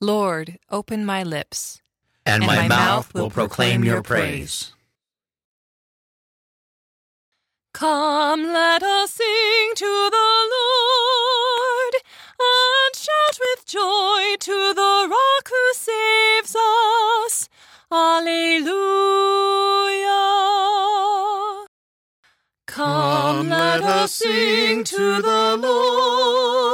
Lord, open my lips, and, And my, my mouth will proclaim your praise. Come, let us sing to the Lord, and shout with joy to the rock who saves us. Alleluia. Come, let us sing to the Lord,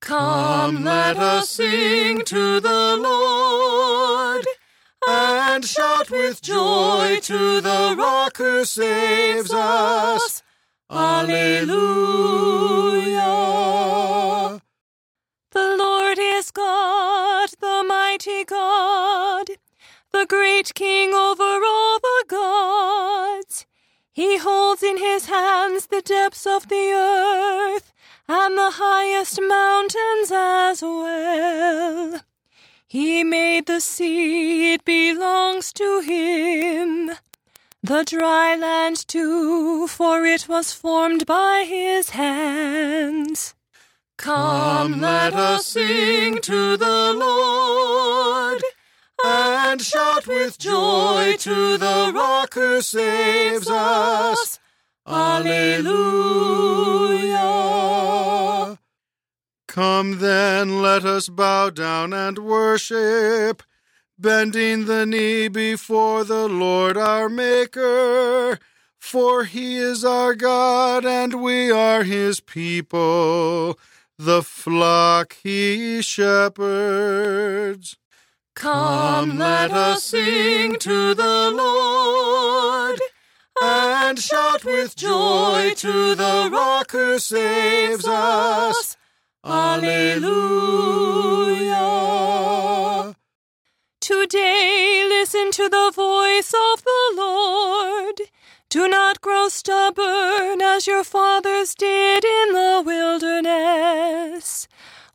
Come, let us sing to the Lord, and shout with joy to the rock who saves us. Alleluia. The Lord is God, the mighty God, the great King over all. He holds in his hands the depths of the earth and the highest mountains as well. He made the sea, it belongs to him. The dry land too, for it was formed by his hands. Come, let us sing to the Lord, and shout with joy to the rock who saves us. Alleluia. Come then, let us bow down and worship, bending the knee before the Lord our Maker. For he is our God, and we are his people, the flock he shepherds. Come, let us sing to the Lord, and shout with joy to the rock who saves us. Alleluia. Today listen to the voice of the Lord. Do not grow stubborn as your fathers did in the wilderness.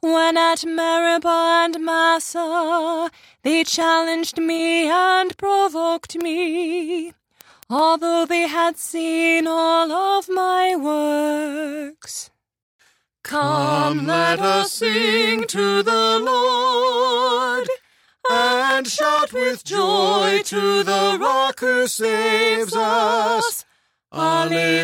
When at Meribah and Massah they challenged me and provoked me, although they had seen all of my works. Come, let us sing to the Lord, and shout with joy to the rock who saves us. Alleluia.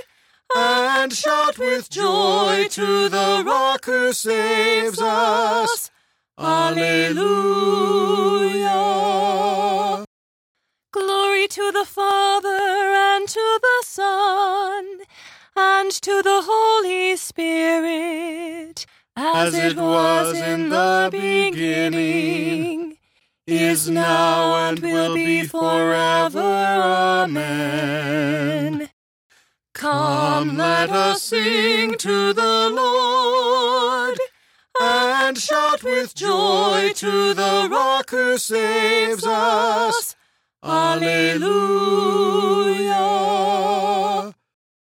and shout with joy to the rock who saves us. Alleluia. Glory to the Father, and to the Son, and to the Holy Spirit, as, it was in the beginning, is now, and will be forever. Amen. Come, let us sing to the Lord, and shout with joy to the rock who saves us. Alleluia.